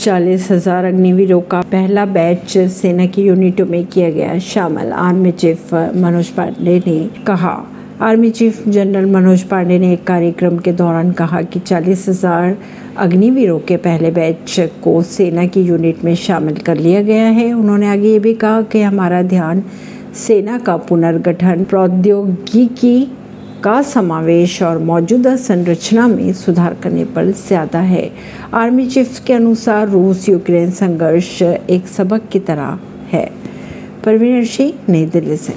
चालीस हज़ार अग्निवीरों का पहला बैच सेना की यूनिटों में किया गया। शामिल आर्मी चीफ मनोज पांडे ने कहा। Army chief general Manoj Pandey ने एक कार्यक्रम के दौरान कहा कि चालीस हज़ार अग्निवीरों के पहले बैच को सेना की यूनिट में शामिल कर लिया गया है। उन्होंने आगे ये भी कहा कि हमारा ध्यान सेना का पुनर्गठन, प्रौद्योगिकी का समावेश और मौजूदा संरचना में सुधार करने पर ज़्यादा है। आर्मी चीफ के अनुसार रूस यूक्रेन संघर्ष एक सबक की तरह है। परवीन सिंह नई दिल्ली से।